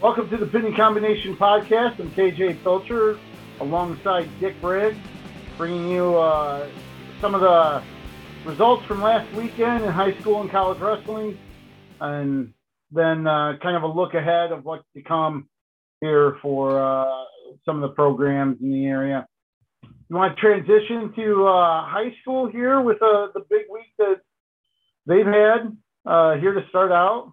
Welcome to the Pinning Combination Podcast. I'm KJ Pilcher alongside Dick Briggs, bringing you uh, some of the results from last weekend in high school and college wrestling, and then uh, kind of a look ahead of what's to come here for uh, some of the programs in the area. You want to transition to uh, high school here with uh, the big week that they've had uh, here to start out?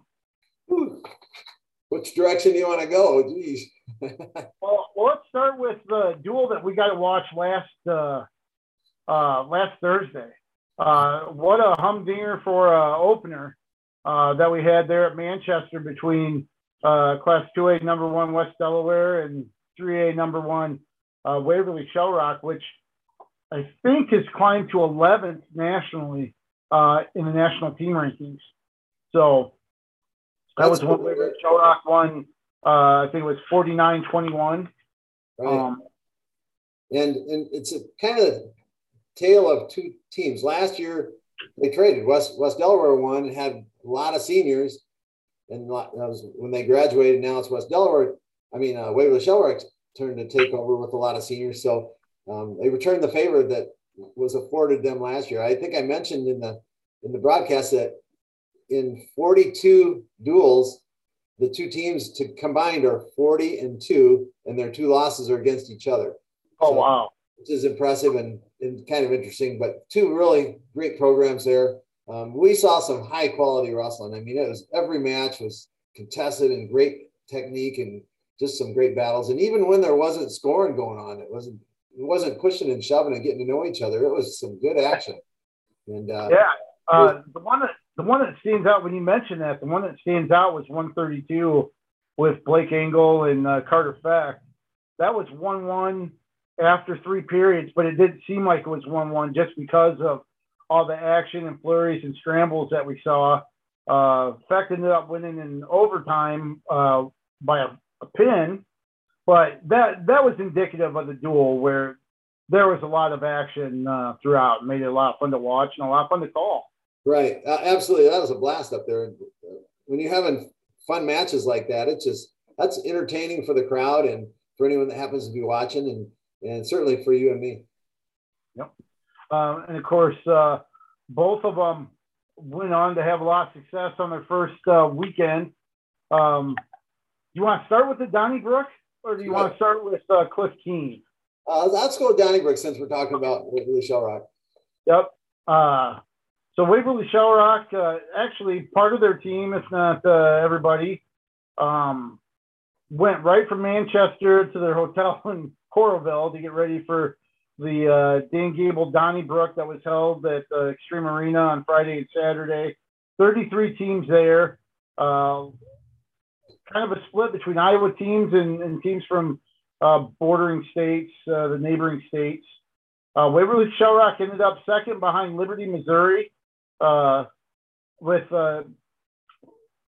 Which direction do you want to go? Jeez. well, let's start with the duel that we got to watch last uh, uh, last Thursday. Uh, what a humdinger for uh, opener that we had there at Manchester between uh, Class 2A number one West Delaware and 3A number one uh, Waverly Shell Rock, which I think has climbed to 11th nationally uh, in the national team rankings. So that was one Shell Rock won. Uh, I think it was 49 21. Right. Um, and, and it's a kind of tale of two teams. Last year, they traded. West, West Delaware won, and had a lot of seniors. And that was when they graduated. Now it's West Delaware. I mean, uh, Waverly Shell Rock turned to take over with a lot of seniors. So um, they returned the favor that was afforded them last year. I think I mentioned in the in the broadcast that in 42 duels, the two teams to combined are 40 and two, and their two losses are against each other. Oh so, wow! Which is impressive and, and kind of interesting. But two really great programs there. Um, we saw some high quality wrestling. I mean, it was every match was contested and great technique and just some great battles. And even when there wasn't scoring going on, it wasn't it wasn't pushing and shoving and getting to know each other. It was some good action. And uh, yeah, uh, the one that the one that stands out when you mentioned that, the one that stands out was 132 with Blake Engel and uh, Carter Feck. That was 1 1 after three periods, but it didn't seem like it was 1 1 just because of all the action and flurries and scrambles that we saw. Uh, ended up winning in overtime uh, by a, a pin, but that that was indicative of the duel where there was a lot of action uh, throughout, made it a lot of fun to watch and a lot of fun to call. Right. Uh, absolutely. That was a blast up there. When you're having fun matches like that, it's just that's entertaining for the crowd and for anyone that happens to be watching, and and certainly for you and me. Yep. Um, and of course, uh, both of them went on to have a lot of success on their first uh, weekend. Um, you want to start with the Donnybrook, or do you want to start with uh, Cliff Keen? Uh, let's go Donnybrook since we're talking about the Shell Rock. Yep. Uh, so Waverly Shell Rock, uh, actually part of their team, if not uh, everybody, um, went right from Manchester to their hotel in Coralville to get ready for the uh, Dan Gable Donnybrook that was held at the Xtream Arena on Friday and Saturday. 33 teams there. Uh, kind of a split between Iowa teams and, and teams from uh, bordering states, uh, the neighboring states. Uh, Waverly Shell Rock ended up second behind Liberty, Missouri uh, with uh,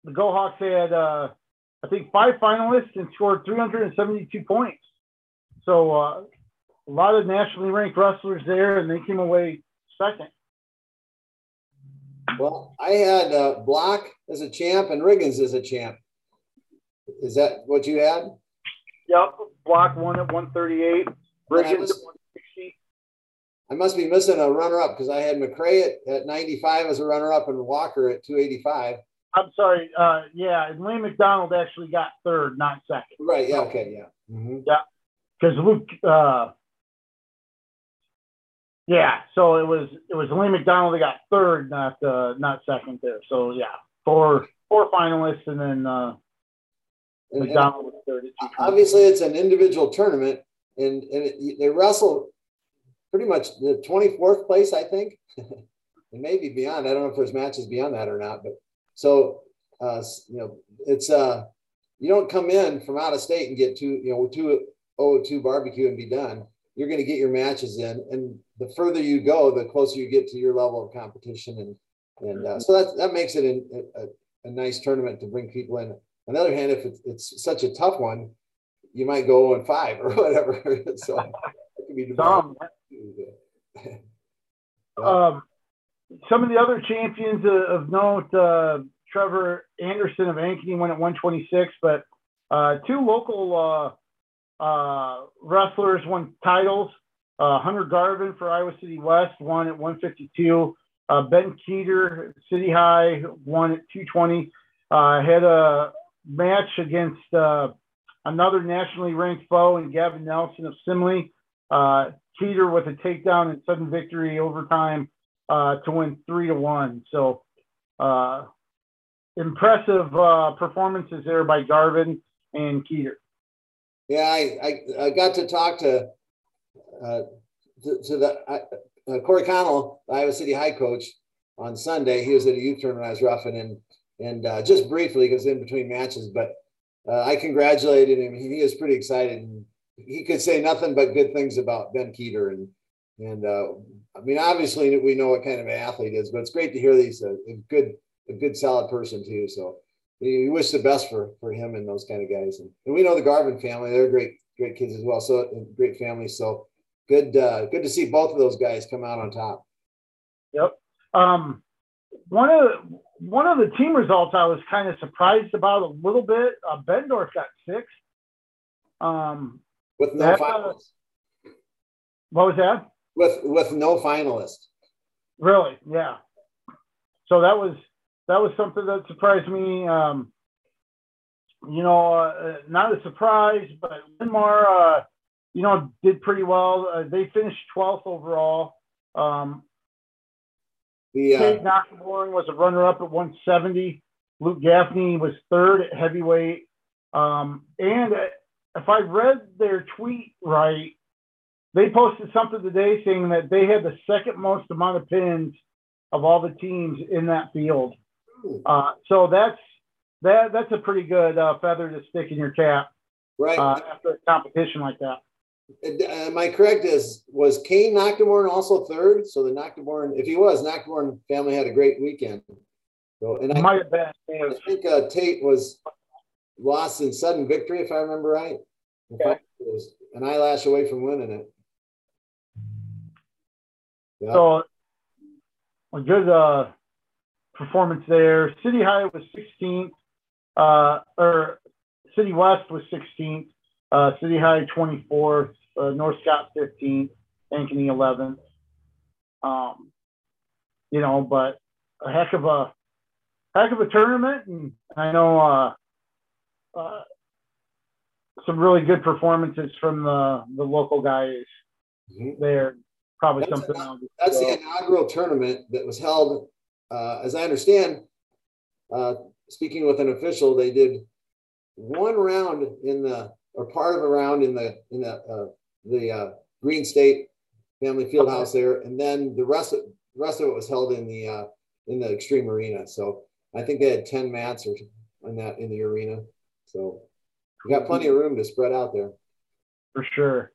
the Gohawks had, uh, I think, five finalists and scored 372 points. So uh, a lot of nationally ranked wrestlers there, and they came away second. Well, I had uh, Block as a champ and Riggins as a champ. Is that what you had? Yep. Block won at 138. Riggins I must be missing a runner up because I had McCray at, at 95 as a runner up and Walker at 285. I'm sorry. Uh, yeah, and Lane McDonald actually got third, not second. Right. Yeah. Okay. Yeah. Mm-hmm. Yeah. Because Luke. Uh, yeah. So it was it was Lane McDonald that got third, not uh, not second there. So yeah, four four finalists, and then uh, and, McDonald and was third. Obviously, it's an individual tournament, and and it, they wrestle pretty much the 24th place, I think, and maybe beyond. I don't know if there's matches beyond that or not, but so uh, you know, it's uh, you don't come in from out of state and get two, you know, two oh two barbecue and be done. You're going to get your matches in, and the further you go, the closer you get to your level of competition, and and uh, so that that makes it a, a, nice tournament to bring people in. On the other hand, if it's, it's such a tough one, you might go in five or whatever. so it could be Tom, um, some of the other champions of note, uh, Trevor Anderson of Ankeny went at 126, but Uh, two local uh, uh, wrestlers won titles. Uh, Hunter Garvin for Iowa City West won at 152. Uh, ben Keeter, City High, won at 220. Uh, had a match against another nationally ranked foe in Gavin Nelson of Simley. Keeter with a takedown and sudden victory overtime uh, to win three to one. So uh, impressive uh, performances there by Garvin and Keeter. Yeah, I, I, I got to talk to uh, to, to, the uh, Corey Connell, Iowa City High coach, on Sunday. He was at a youth tournament I was roughing and and uh, just briefly because in between matches, but uh, I congratulated him. He, he was pretty excited. And he could say nothing but good things about Ben Keeter and and uh, I mean obviously we know what kind of an athlete is, but it's great to hear that he's a, a good a good solid person too. So we wish the best for for him and those kind of guys. And, and we know the Garvin family; they're great great kids as well. So great family. So good uh, good to see both of those guys come out on top. Yep. Um, one of the, one of the team results I was kind of surprised about a little bit. Uh, Bettendorf got six. Um, with no finalists. what was that? With with no finalists. Really? Yeah. So that was that was something that surprised me. Um, you know, uh, not a surprise, but Linn-Mar, uh, you know, did pretty well. Uh, they finished 12th overall. Um, the, uh, Kate Knockborn was a runner-up at 170. Luke Gaffney was third at heavyweight. Um, and if I read their tweet right, they posted something today saying that they had the second most amount of pins of all the teams in that field. Uh, so that's that that's a pretty good uh, feather to stick in your cap, right? Uh, after a competition like that. Am I correct? Is was Kane Noctemorn also third? So the Noctemorn, if he was, Noctemorn family had a great weekend. So and I, might have been. I think uh, Tate was lost in sudden victory, if I remember right. An eyelash away from winning it. So a good uh, performance there. City High was 16th, uh, or City West was 16th. Uh, City High 24th, uh, North Scott 15th, Ankeny 11th. Um, you know, but a heck of a heck of a tournament, and I know uh, some really good performances from the the local guys mm-hmm. there. Probably that's something. A, that's the inaugural tournament that was held, uh, as I understand. Uh, speaking with an official, they did one round in the or part of a round in the in the uh, the uh, Green State Family Field House there, and then the rest of the rest of it was held in the uh, in the Xtream Arena. So I think they had ten mats or in that in the arena. So we got plenty of room to spread out there. For sure,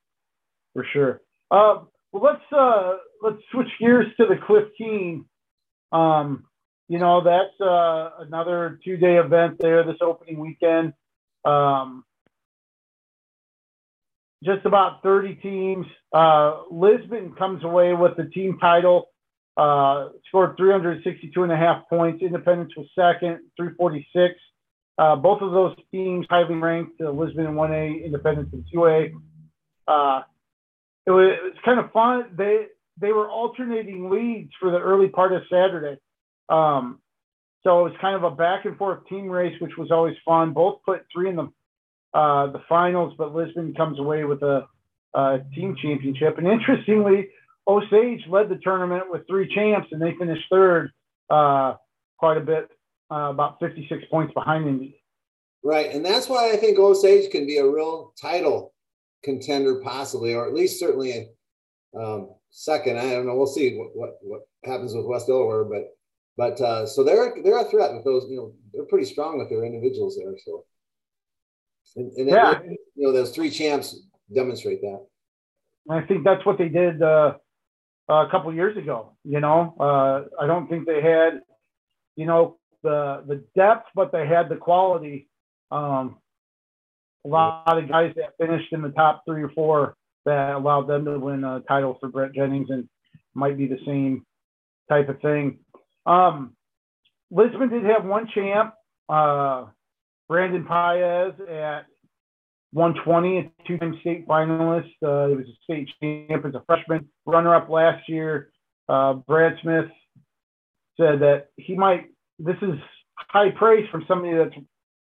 for sure. Uh, well, let's uh, let's switch gears to the Cliff Keen. Um, you know that's uh, another two day event there this opening weekend. Um, just about 30 teams. Uh, Lisbon comes away with the team title, uh, scored 362 and a half points. Independence was second, 346. Uh, both of those teams highly ranked, uh, Lisbon in 1A, Independence in 2A. Uh, it, was, it was kind of fun. They they were alternating leads for the early part of Saturday. Um, so it was kind of a back and forth team race, which was always fun. Both put three in the uh, the finals, but Lisbon comes away with a, a, team championship. And interestingly, Osage led the tournament with three champs, and they finished third, uh, quite a bit, uh, about 56 points behind Indy. Right, and that's why I think Osage can be a real title contender, possibly, or at least certainly a um, second. I don't know. We'll see what, what, what happens with West Delaware, but but uh, so they're they're a threat with those. You know, they're pretty strong with their individuals there. So and, and yeah. You know, those three champs demonstrate that. I think that's what they did uh, a couple years ago. You know, uh, I don't think they had, you know, the the depth, but they had the quality. Um, a lot of guys that finished in the top three or four that allowed them to win a title for Brett Jennings, and might be the same type of thing. Um, Lisbon did have one champ. Uh, Brandon Paez at 120, a two-time state finalist. Uh, he was a state champ as a freshman, runner-up last year. Uh, Brad Smith said that he might. This is high praise from somebody that's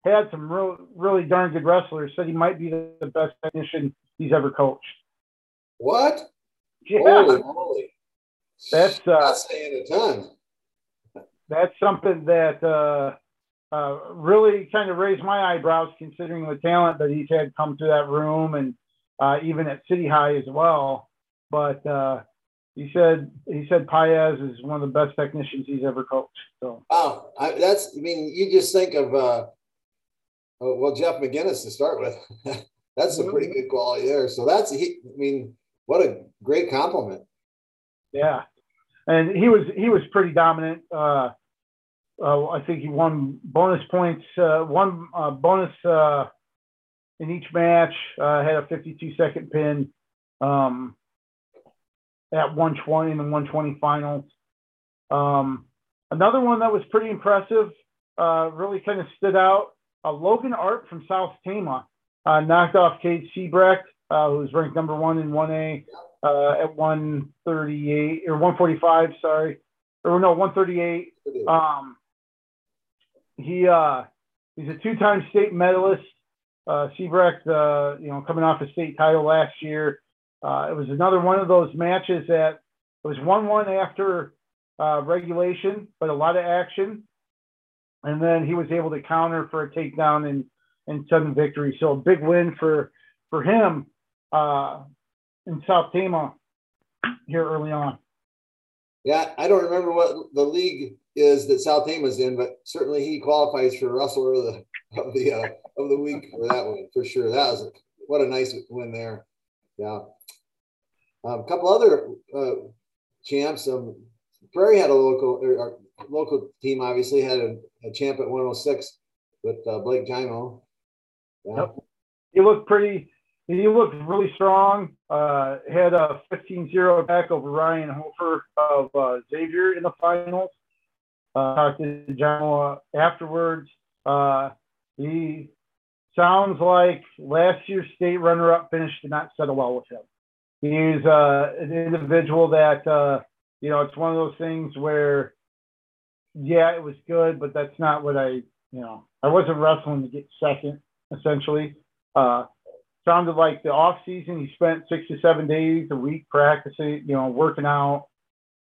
had some real, really darn good wrestlers. Said he might be the, best technician he's ever coached. What? Yeah, Holy moly! that's uh, That's saying a ton. that's something that uh, uh, really kind of raised my eyebrows, considering the talent that he's had come to that room, and uh, even at City High as well. But uh, he said he said Paez is one of the best technicians he's ever coached. So Wow, I, that's. I mean, you just think of uh, oh, well, Jeff McGinness to start with. that's a pretty good quality there. So that's he. I mean, what a great compliment. yeah, and he was he was pretty dominant. Uh, uh, I think he won bonus points, uh, one uh, bonus uh, in each match. Uh, had a 52 second pin um, at 120 in the 120 finals. Um, another one that was pretty impressive, uh, really kind of stood out. Uh, Logan Art from South Tama uh, knocked off Cade Siebrecht, uh, who's ranked number one in 1A uh, at 138 or 145. Sorry, or no 138. Um, he uh, he's a two-time state medalist. Siebrecht, uh, you know, coming off a state title last year. Uh, it was another one of those matches that it was one-one after uh, regulation, but a lot of action. And then he was able to counter for a takedown and and sudden victory. So a big win for for him uh, in South Tama here early on. Yeah, I don't remember what the league is that South Tama's in, but certainly he qualifies for wrestler of the of the uh, of the week for that one for sure. That was a, what a nice win there. Yeah, um, a couple other uh, champs. Um, Prairie had a local or, local team. Obviously had a, a champ at 106 with uh, Blake Jaimo. Yeah. Yep. He looked pretty. He looked really strong. Uh, had a 15-0 back over Ryan Hofer of uh, Xavier in the finals. Uh, talked to John afterwards. He sounds like last year's state runner-up finish did not settle well with him. He's uh, an individual that uh, you know it's one of those things where, yeah, it was good, but that's not what I you know I wasn't wrestling to get second essentially. Uh, sounded like the off season he spent six to seven days a week practicing, you know, working out.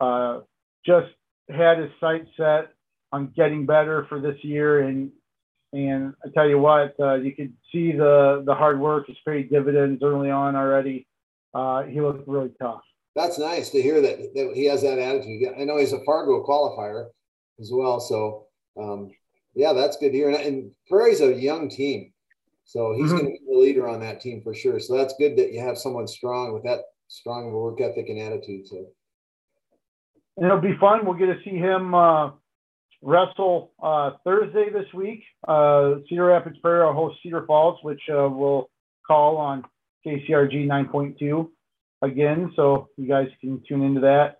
Uh, just had his sight set on getting better for this year, and and I tell you what, uh, you could see the the hard work has paid dividends early on already. Uh, he looked really tough. That's nice to hear that, that he has that attitude. I know he's a Fargo qualifier as well, so um, yeah, that's good to hear. And, and Prairie's a young team. So he's Mhm. going to be the leader on that team for sure. So that's good that you have someone strong with that strong of a work ethic and attitude. So it'll be fun. We'll get to see him uh, wrestle uh, Thursday this week. Uh, Cedar Rapids Prairie will host Cedar Falls, which uh, we'll call on KCRG 9.2 again. So you guys can tune into that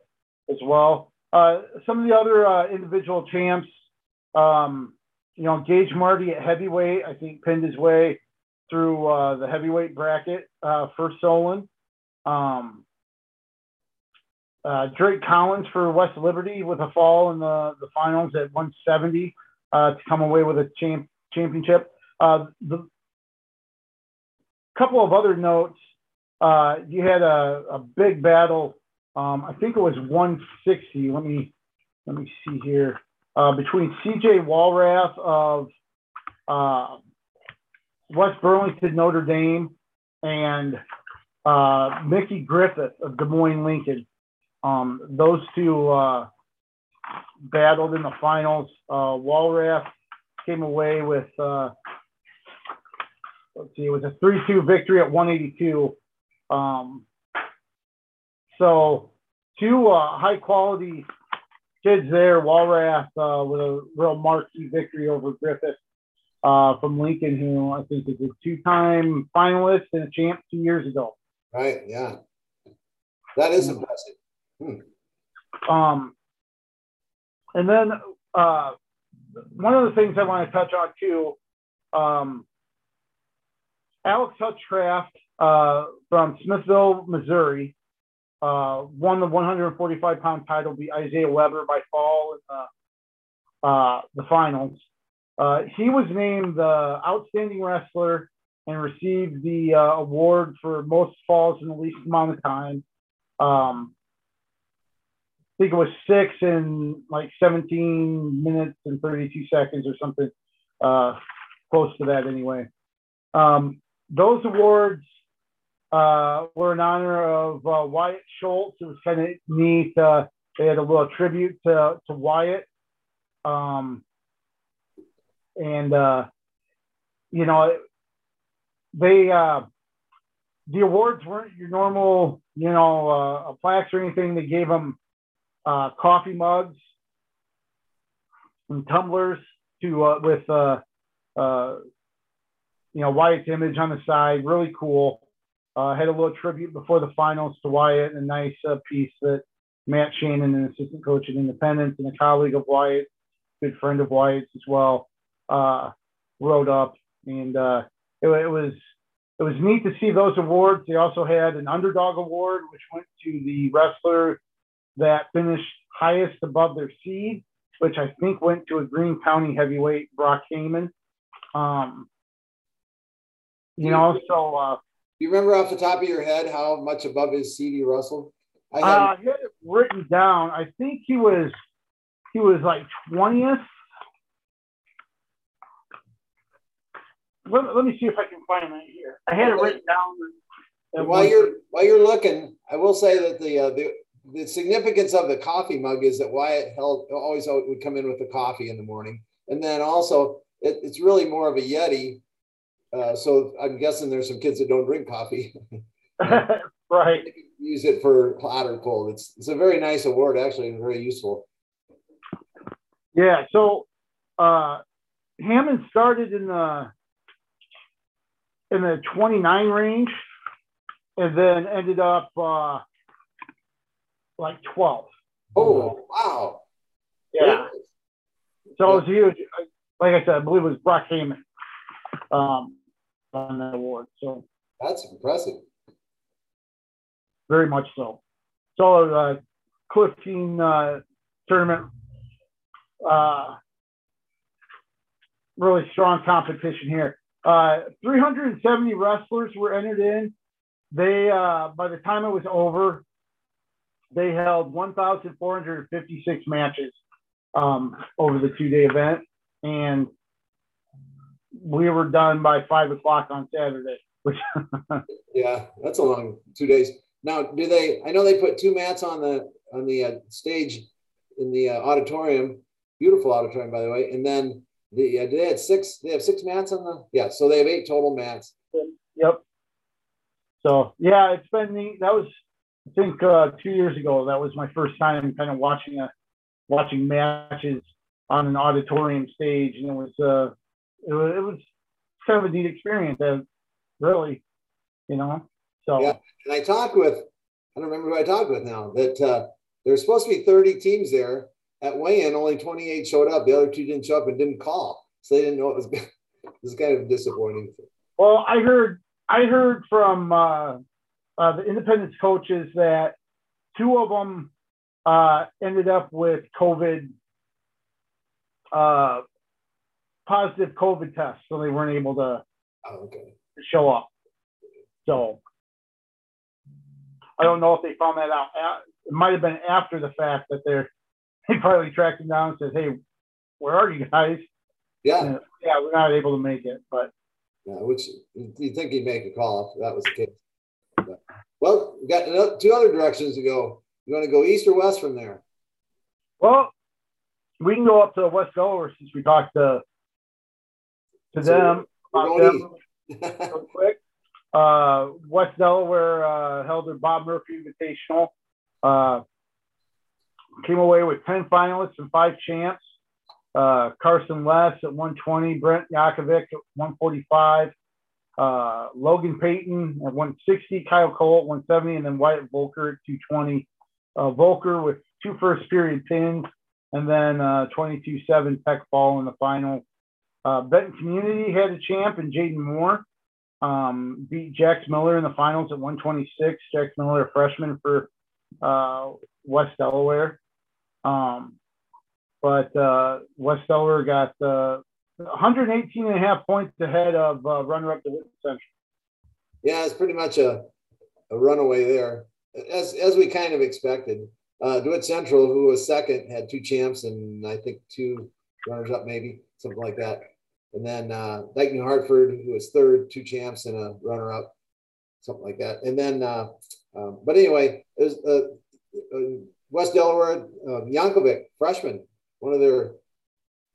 as well. Uh, some of the other uh, individual champs, um, you know, Gage Marty at heavyweight, I think pinned his way through uh, the heavyweight bracket uh, for Solon. Um, uh, Drake Collins for West Liberty with a fall in the, the finals at 170 uh, to come away with a champ, championship. The couple of other notes, uh, you had a, a big battle. Um, I think it was 160. Let me let me see here uh, between CJ Walrath of uh, West Burlington Notre Dame and uh, Mickey Griffith of Des Moines Lincoln. Um, those two uh, battled in the finals. Uh, Walrath came away with, see, it was a 3 2 victory at 182. Um, so, two uh, high quality kids there. Walrath uh, with a real marquee victory over Griffith uh, from Lincoln, who I think is a two time finalist and a champ two years ago. right, yeah, that is impressive. Um, and then uh, one of the things I want to touch on too um, Alex Hutchcraft uh, from Smithville, Missouri, uh, won the 145 pound title, beat Isaiah Weber by fall in the, uh, the finals. Uh, he was named the outstanding wrestler and received the uh, award for most falls in the least amount of time. Um, I think it was six in like 17 minutes and 32 seconds or something uh, close to that anyway. Um, those awards uh, were in honor of uh, Wyatt Schultz. It was kind of neat. Uh, they had a little tribute to, to Wyatt. Um, and, uh, you know, they, uh, the awards weren't your normal, you know, uh, plaques or anything. They gave them coffee mugs and tumblers to with you know Wyatt's image on the side. Really cool. Uh, had a little tribute before the finals to Wyatt, and a nice uh, piece that Matt Shannon, an assistant coach at Independence and a colleague of Wyatt, good friend of Wyatt's as well, uh, wrote up, and uh, it, it, was it was neat to see those awards. They also had an underdog award, which went to the wrestler that finished highest above their seed, which I think went to a Greene County heavyweight, Brock Heyman. Um, you know, so. Uh, you remember off the top of your head how much above his seed Russell? I had, uh, had it written down. I think he was he was like twentieth. Let, let me see if I can find that here. I had it written down. And while you're while you're looking, I will say that the uh, the the significance of the coffee mug is that Wyatt held always would come in with the coffee in the morning, and then also it, it's really more of a Yeti. Uh, so I'm guessing there's some kids that don't drink coffee. right. Use it for hot or cold. It's it's a very nice award, actually, and very useful. Yeah. So uh, Hammond started in the in the 29 range, and then ended up. Uh, like 12. Oh, wow. Yeah. So it was huge. Like I said, I believe it was Brock Heyman um, on that award. So that's impressive. Very much so. So uh, Cliff Keen uh, tournament, uh, really strong competition here. Uh, 370 wrestlers were entered in. They, uh, by the time it was over, they held 1,456 matches um, over the two day event. And we were done by five o'clock on Saturday. yeah, that's a long two days. Now, do they? I know they put two mats on the on the uh, stage in the uh, auditorium. Beautiful auditorium, by the way. And then the uh, they had six. They have six mats on the. Yeah, so they have eight total mats. Yep. So yeah, it's been. That was I think uh, two years ago that was my first time kind of watching a watching matches on an auditorium stage, and it was uh, it was, it was kind of a neat experience. Uh, really, you know. So yeah, and I talked with I don't remember who I talked with now that uh, there was supposed to be 30 teams there. At weigh-in, only 28 showed up. The other two didn't show up and didn't call, so they didn't know it was. it was kind of disappointing. Well, I heard I heard from uh, uh, the independence coaches that two of them uh, ended up with COVID, uh, positive COVID tests, so they weren't able to, oh, okay. show up. So I don't know if they found that out. It might have been after the fact that they're they probably tracked them down and said, "Hey, where are you guys?" Yeah, and, yeah, we're not able to make it, but yeah, which you think he'd make a call if that was the case. Well, we got two other directions to go. You want to go east or west from there? Well, we can go up to West Delaware since we talked to to them them real quick. Uh, West Delaware uh, held their Bob Murphy Invitational. Uh, came away with 10 finalists and five champs. Uh, Carson Less at 120, Brent Yakovic at 145, uh, Logan Payton at 160, Kyle Cole at 170, and then Wyatt Volker at 220. Uh, Volker with two first period pins, and then uh, 22-7 Tech fall in the final. Uh, Benton Community had a champ in Jaden Moore. Um, beat Jax Miller in the finals at 126. Jax Miller, a freshman for uh, West Delaware. Um, but uh, West Delaware got uh, 118 and a half points ahead of uh, runner-up to Central. Yeah, it's pretty much a, a runaway there, as as we kind of expected. Uh, DeWitt Central, who was second, had two champs and I think two runners up, maybe something like that. And then uh, New Hartford, who was third, two champs and a runner up, something like that. And then, uh, um, but anyway, it was uh, uh West Delaware, uh, Yankovic, freshman, one of their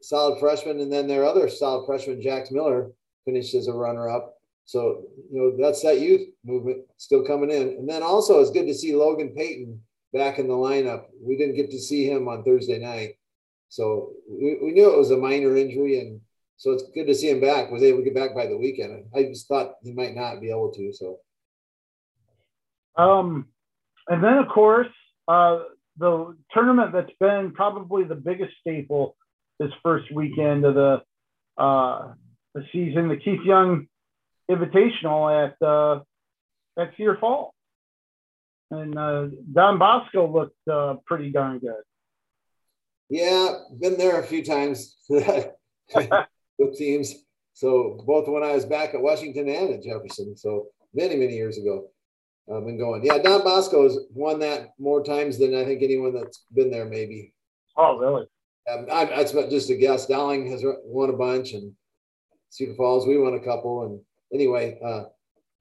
solid freshmen. And then their other solid freshman, Jax Miller, finished as a runner up. So, you know, that's that youth movement still coming in. And then also, it's good to see Logan Payton back in the lineup. We didn't get to see him on Thursday night. So we, we knew it was a minor injury. And so it's good to see him back. Was able to get back by the weekend. I just thought he might not be able to. So, um, and then of course, uh, the tournament that's been probably the biggest staple this first weekend of the uh, the season, the Keith Young Invitational at uh, at Cedar Falls, and uh, Don Bosco looked uh, pretty darn good. Yeah, been there a few times with teams. So both when I was back at Washington and at Jefferson, so many many years ago. I've been going. Yeah, Don Bosco's won that more times than I think anyone that's been there, maybe. Oh, really? Um, I, that's just a guess. Dowling has won a bunch, and Cedar Falls, we won a couple. And anyway, uh,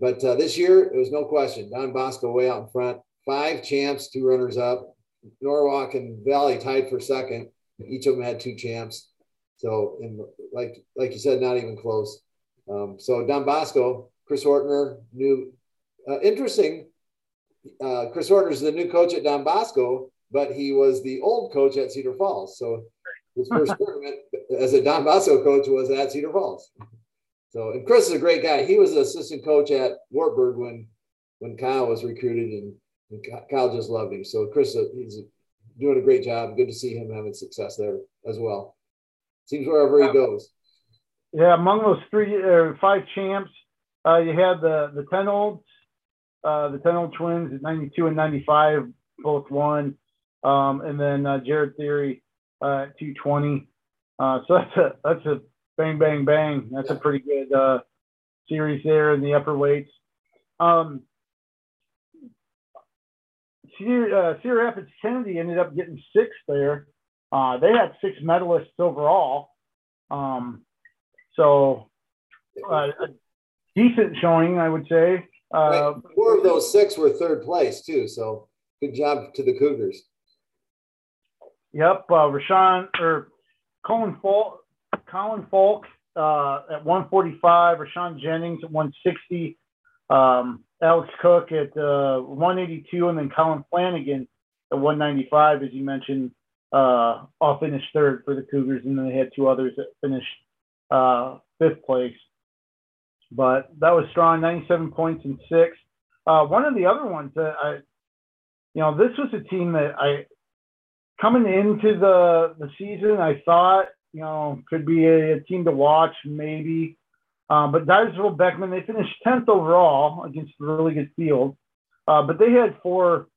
but uh, this year it was no question. Don Bosco way out in front. Five champs, two runners up. Norwalk and Valley tied for second. Each of them had two champs. So, in, like like you said, not even close. Um, so Don Bosco, Chris Ortner, new uh, interesting. Uh, Chris Ortner is the new coach at Don Bosco, but he was the old coach at Cedar Falls. So his first tournament as a Don Bosco coach was at Cedar Falls. So, and Chris is a great guy. He was the assistant coach at Wartburg when when Kyle was recruited, and, and Kyle just loved him. So Chris, uh, he's doing a great job. Good to see him having success there as well. Seems wherever he goes. Yeah, among those three or uh, five champs, uh, you had the the ten olds, uh, the ten old twins at 92 and 95 both won, um, and then uh, Jared Theory uh, at 220. Uh, so that's a that's a bang bang bang. That's a pretty good uh, series there in the upper weights. Um, Cedar, uh, Rapids Kennedy ended up getting sixth there. Uh, they had six medalists overall. Um, so uh, a decent showing, I would say. Uh, Four of those six were third place too. So good job to the Cougars. Yep, uh, Rashawn or Colin Falk, Colin Falk uh, at 145, Rashawn Jennings at 160, um, Alex Cook at uh, 182, and then Colin Flanagan at 195, as you mentioned, uh, all finished third for the Cougars, and then they had two others that finished uh, fifth place. But that was strong, 97 points and six. Uh, one of the other ones that I, you know, this was a team that I, coming into the the season, I thought, you know, could be a, a team to watch, maybe. Um, but Dyersville Beckman, they finished 10th overall against a really good field. Uh, but they had four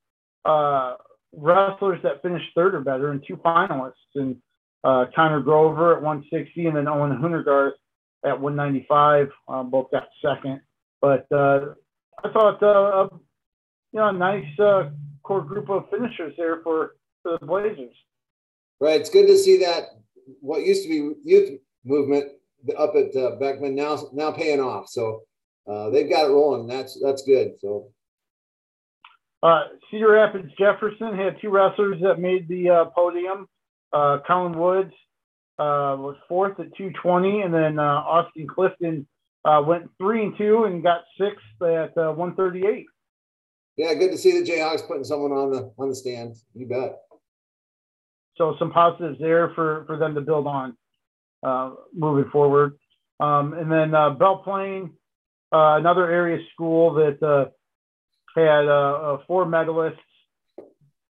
uh, wrestlers that finished third or better and two finalists. And uh, Connor Grover at 160 and then Owen Hundergarth at 195. Uh, both got second. But uh, I thought, uh, you know, a nice uh, core group of finishers there for, for the Blazers. Right. It's good to see that what used to be youth movement up at uh, Beckman now now paying off. So uh, they've got it rolling. That's that's good. So uh, Cedar Rapids Jefferson had two wrestlers that made the uh, podium. Uh, Colin Woods uh, was fourth at 220, and then uh, Austin Clifton uh, went three and two and got sixth at uh, 138. Yeah, good to see the Jayhawks putting someone on the on the stand. You bet. So some positives there for for them to build on moving forward. Um, and then uh, Belle Plaine, uh, another area school that uh, had uh, four medalists.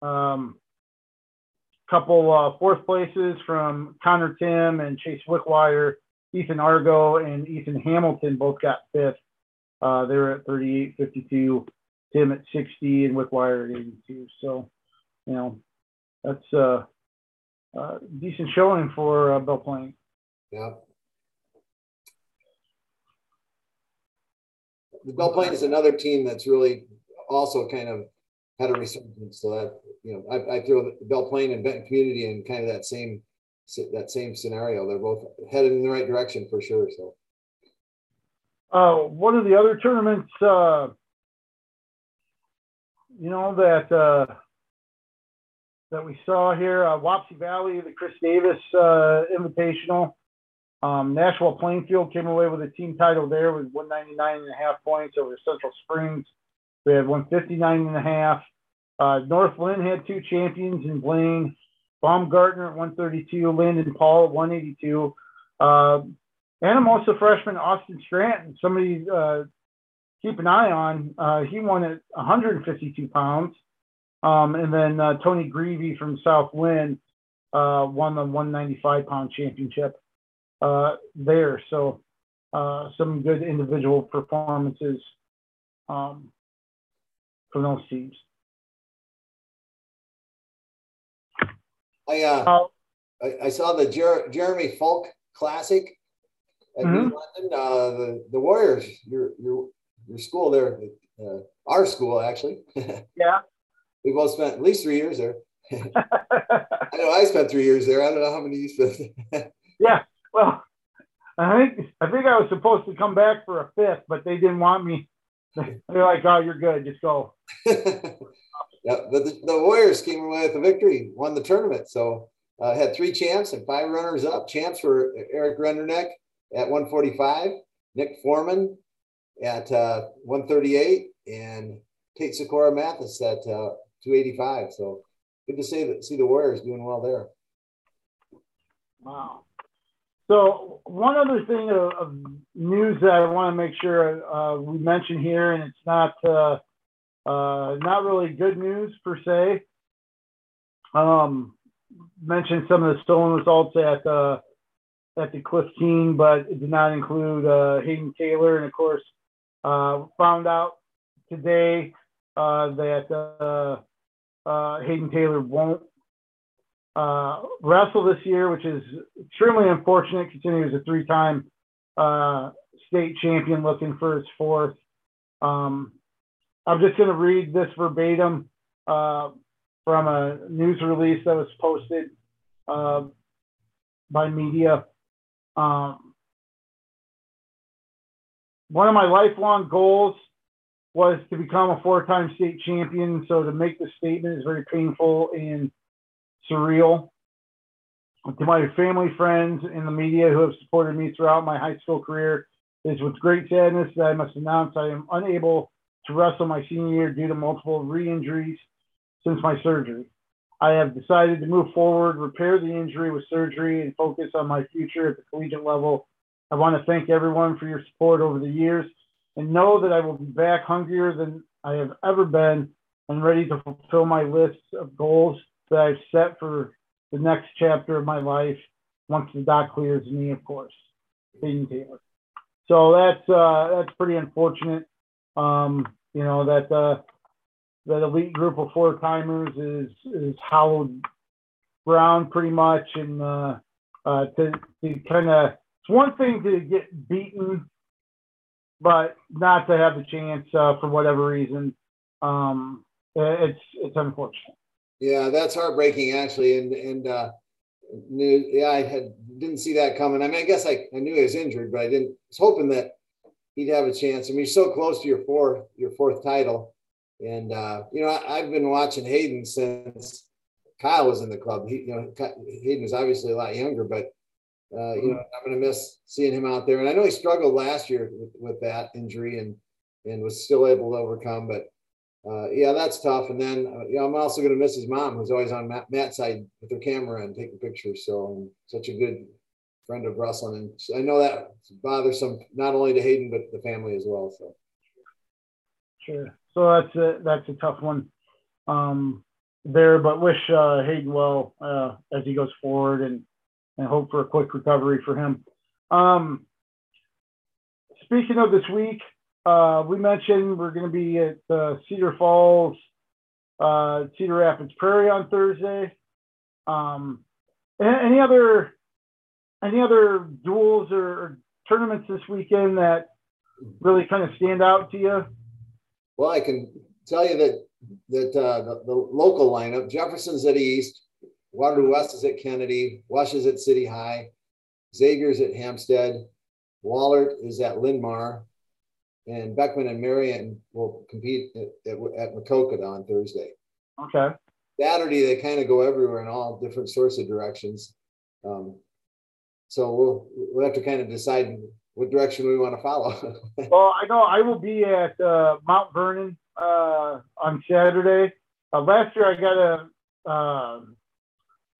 Um, couple uh, fourth places from Connor Tim and Chase Wickwire Ethan Argo and Ethan Hamilton both got fifth. Uh, they were at 38, 52, Tim at 60, and Wickwire at 82. So, you know, that's uh, uh, decent showing for uh, Plaine. Yeah. The Belle Plaine is another team that's really also kind of had a resurgence. So that you know, I, I throw the Belle Plaine and Benton Community in kind of that same that same scenario. They're both headed in the right direction for sure. So, uh, one of the other tournaments, uh, you know that uh, that we saw here, uh, Wapsie Valley, the Chris Davis uh, Invitational. Um, Nashua Plainfield came away with a team title there with 199 and a half points over Central Springs. We had 159 and a half. Uh, North Linn had two champions in Blaine. Baumgartner at 132, Landon Paul at 182. Uh, Anamosa freshman Austin Stratton, somebody uh, keep an eye on. Uh, he won at 152 pounds. Um, and then uh, Tony Greavy from South Lynn uh, won the 195 pound championship uh, there. So uh, some good individual performances um, from those teams. I uh, Uh, I, I saw the Jer- Jeremy Falk Classic at Mhm. London. Uh, the the Warriors, your your your school there, uh, our school actually. Yeah. we both spent at least three years there. I know I spent three years there. I don't know how many you spent. yeah. Well, I think I think I was supposed to come back for a fifth, but they didn't want me. They're like, "Oh, you're good. Just go." yeah, but the, the Warriors came away with the victory, won the tournament. So uh, had three champs and five runners up. Champs were Eric Renderneck at 145, Nick Foreman at uh, 138, and Tate Sikora Mathis at uh, 285. So good to see that see the Warriors doing well there. Wow. So one other thing of, of news that I want to make sure uh, we mention here, and it's not uh, uh, not really good news per se. Um, mentioned some of the stolen results at uh, at the Cliff Keen, but it did not include uh, Hayden Taylor, and of course, uh, found out today uh, that uh, uh, Hayden Taylor won't uh, wrestle this year, which is extremely unfortunate considering he a three-time uh, state champion looking for his fourth. Um, I'm just going to read this verbatim uh, from a news release that was posted uh, by media. Um, one of my lifelong goals was to become a four-time state champion. So to make the statement is very painful and surreal. To my family, friends, and the media who have supported me throughout my high school career, it is with great sadness that I must announce I am unable to wrestle my senior year due to multiple re-injuries since my surgery. I have decided to move forward, repair the injury with surgery, and focus on my future at the collegiate level. I want to thank everyone for your support over the years and know that I will be back hungrier than I have ever been and ready to fulfill my list of goals that I've set for the next chapter of my life once the doc clears me, of course. Hayden Taylor. So that's uh, that's pretty unfortunate. Um, you know that uh, that elite group of four timers is is hollowed ground pretty much, and uh, uh, to to kind of it's one thing to get beaten, but not to have the chance uh, for whatever reason. Um, it's it's unfortunate. Yeah, that's heartbreaking actually, and and uh, knew, yeah, I had didn't see that coming. I mean, I guess I, I knew he was injured, but I didn't was hoping that he'd have a chance. I mean, you're so close to your fourth your fourth title, and uh, you know I, have been watching Hayden since Kyle was in the club. He, you know, Hayden was obviously a lot younger, but uh, you know I'm going to miss seeing him out there. And I know he struggled last year with, with that injury and and was still able to overcome, but uh, yeah, that's tough. And then, uh, yeah, I'm also going to miss his mom, who's always on Matt, Matt's side with her camera and taking pictures. So, um, such a good friend of wrestling, and I know that bothersome not only to Hayden but the family as well. So, sure. So that's a that's a tough one um, there, but wish uh, Hayden well uh, as he goes forward, and and hope for a quick recovery for him. Um, speaking of this week, uh, we mentioned we're going to be at uh, Cedar Falls, uh, Cedar Rapids Prairie on Thursday. Um, any other any other duels or tournaments this weekend that really kind of stand out to you? Well, I can tell you that that uh, the, the, local lineup: Jefferson's at East, Waterloo West is at Kennedy, Wash is at City High, Xavier's at Hempstead, Wahlert is at Linn-Mar, and Beckman and Marion will compete at, at, at on Thursday. Okay. Saturday they kind of go everywhere in all different sorts of directions. Um, so we'll we'll have to kind of decide what direction we want to follow. well, I know I will be at uh, Mount Vernon uh, on Saturday. Uh, last year I got to uh,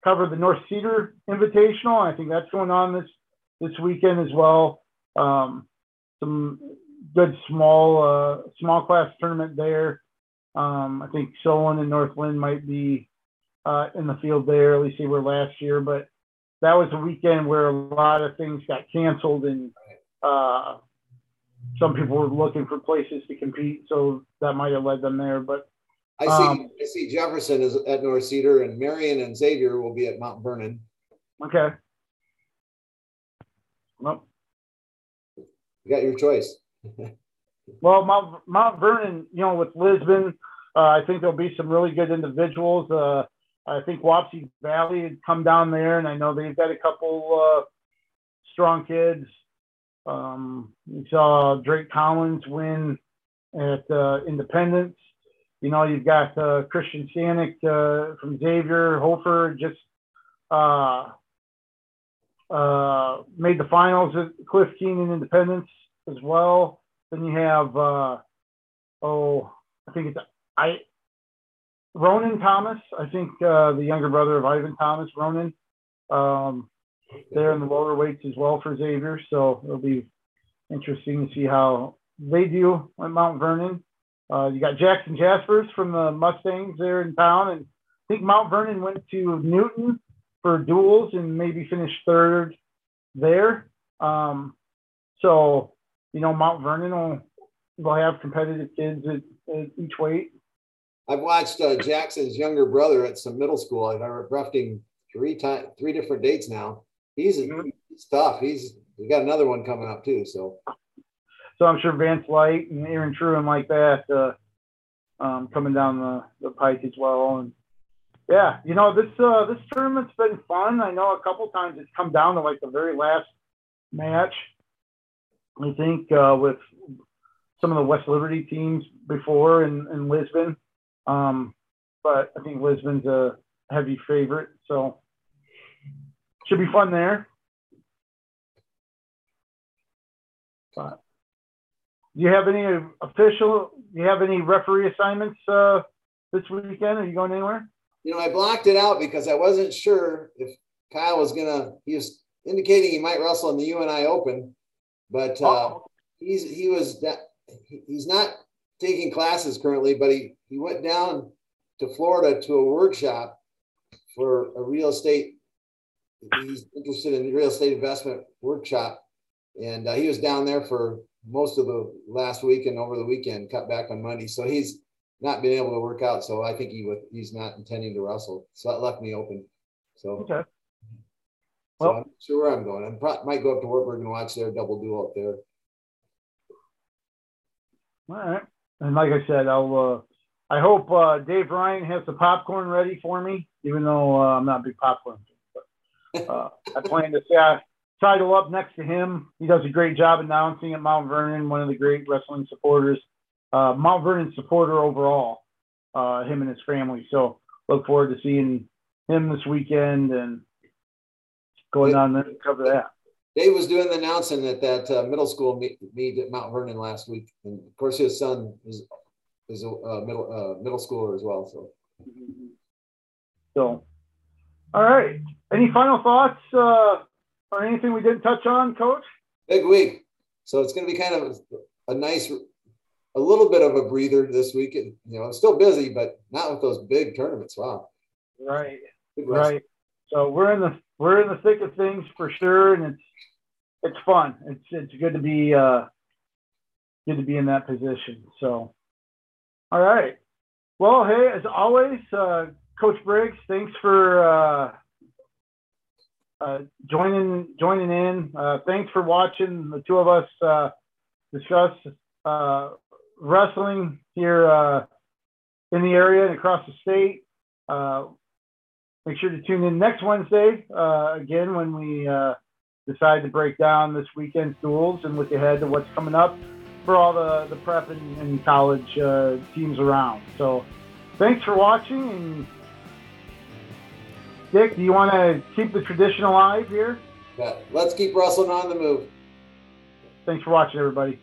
cover the North Cedar Invitational. I think that's going on this this weekend as well. Um, some good small uh, small class tournament there. Um, I think Solon and North Northland might be uh, in the field there. At least they were last year, but that was a weekend where a lot of things got canceled and uh, some people were looking for places to compete, so that might have led them there. But I see, um, I see Jefferson is at North Cedar, and Marion and Xavier will be at Mount Vernon. Okay. Well, you got your choice. Well, Mount, Mount Vernon, you know, with Lisbon, uh, I think there'll be some really good individuals. Uh, I think Wapsie Valley had come down there, and I know they've got a couple uh, strong kids. Um, we saw Drake Collins win at uh, Independence. You know, you've got uh, Christian Stanek uh, from Xavier, Hofer just uh, uh, made the finals at Cliff Keen at Independence as well. Then you have, uh, oh, I think it's I Ronan Thomas. I think uh, the younger brother of Ivan Thomas, Ronan. Um, there in the lower weights as well for Xavier. So it'll be interesting to see how they do at Mount Vernon. Uh, you got Jackson Jaspers from the Mustangs there in town, and I think Mount Vernon went to Newton for duels and maybe finished third there. Um, so you know Mount Vernon will will have competitive kids at, at each weight. I've watched uh, Jackson's younger brother at some middle school. I've roughed him three times, three different dates now. He's, mm-hmm. he's tough. He's we got another one coming up too. So, so I'm sure Vance Light and Aaron Truman like that uh, um, coming down the, the pike as well. And yeah, you know this uh, this tournament's been fun. I know a couple times it's come down to like the very last match. I think uh, with some of the West Liberty teams before in, in Lisbon, um, but I think Lisbon's a heavy favorite, so should be fun there. But do you have any official? Do you have any referee assignments uh, this weekend? Are you going anywhere? You know, I blocked it out because I wasn't sure if Kyle was gonna. He was indicating he might wrestle in the UNI Open, but uh, oh. he's he was he's not taking classes currently, but he he went down to Florida to a workshop for a real estate he's interested in real estate investment workshop, and uh, he was down there for most of the last week and over the weekend, cut back on Monday. So he's not been able to work out. So I think he would he's not intending to wrestle. So that left me open. So okay. So well, I'm sure where I'm going. I might go up to Wartburg and watch their double duel up there. All right. And like I said, I'll uh, I hope uh, Dave Ryan has the popcorn ready for me, even though uh, I'm not a big popcorn uh, I plan to say I title up next to him. He does a great job announcing at Mount Vernon, one of the great wrestling supporters. Uh, Mount Vernon supporter overall, uh, him and his family. So look forward to seeing him this weekend and going Dave, on there to cover that. Dave was doing the announcing at that uh, middle school meet, meet, at Mount Vernon last week, and of course his son is is a uh, middle uh, middle schooler as well. So, so all right. Any final thoughts uh, or anything we didn't touch on, Coach? Big week. So it's going to be kind of a nice, a little bit of a breather this week. You know, still busy, but not with those big tournaments. Wow. Right. Right. So we're in the we're in the thick of things for sure, and it's it's fun. It's it's good to be uh, good to be in that position. So, all right. Well, hey, as always, uh, Coach Briggs, thanks for uh, uh, joining joining in. Uh, thanks for watching the two of us uh, discuss wrestling here in the area and across the state. Make sure to tune in next Wednesday uh, again when we uh, decide to break down this weekend's duels and look ahead to what's coming up for all the, the prep and, and college uh, teams around. So thanks for watching. And Dick, do you want to keep the tradition alive here? Yeah. Let's keep wrestling on the move. Thanks for watching, everybody.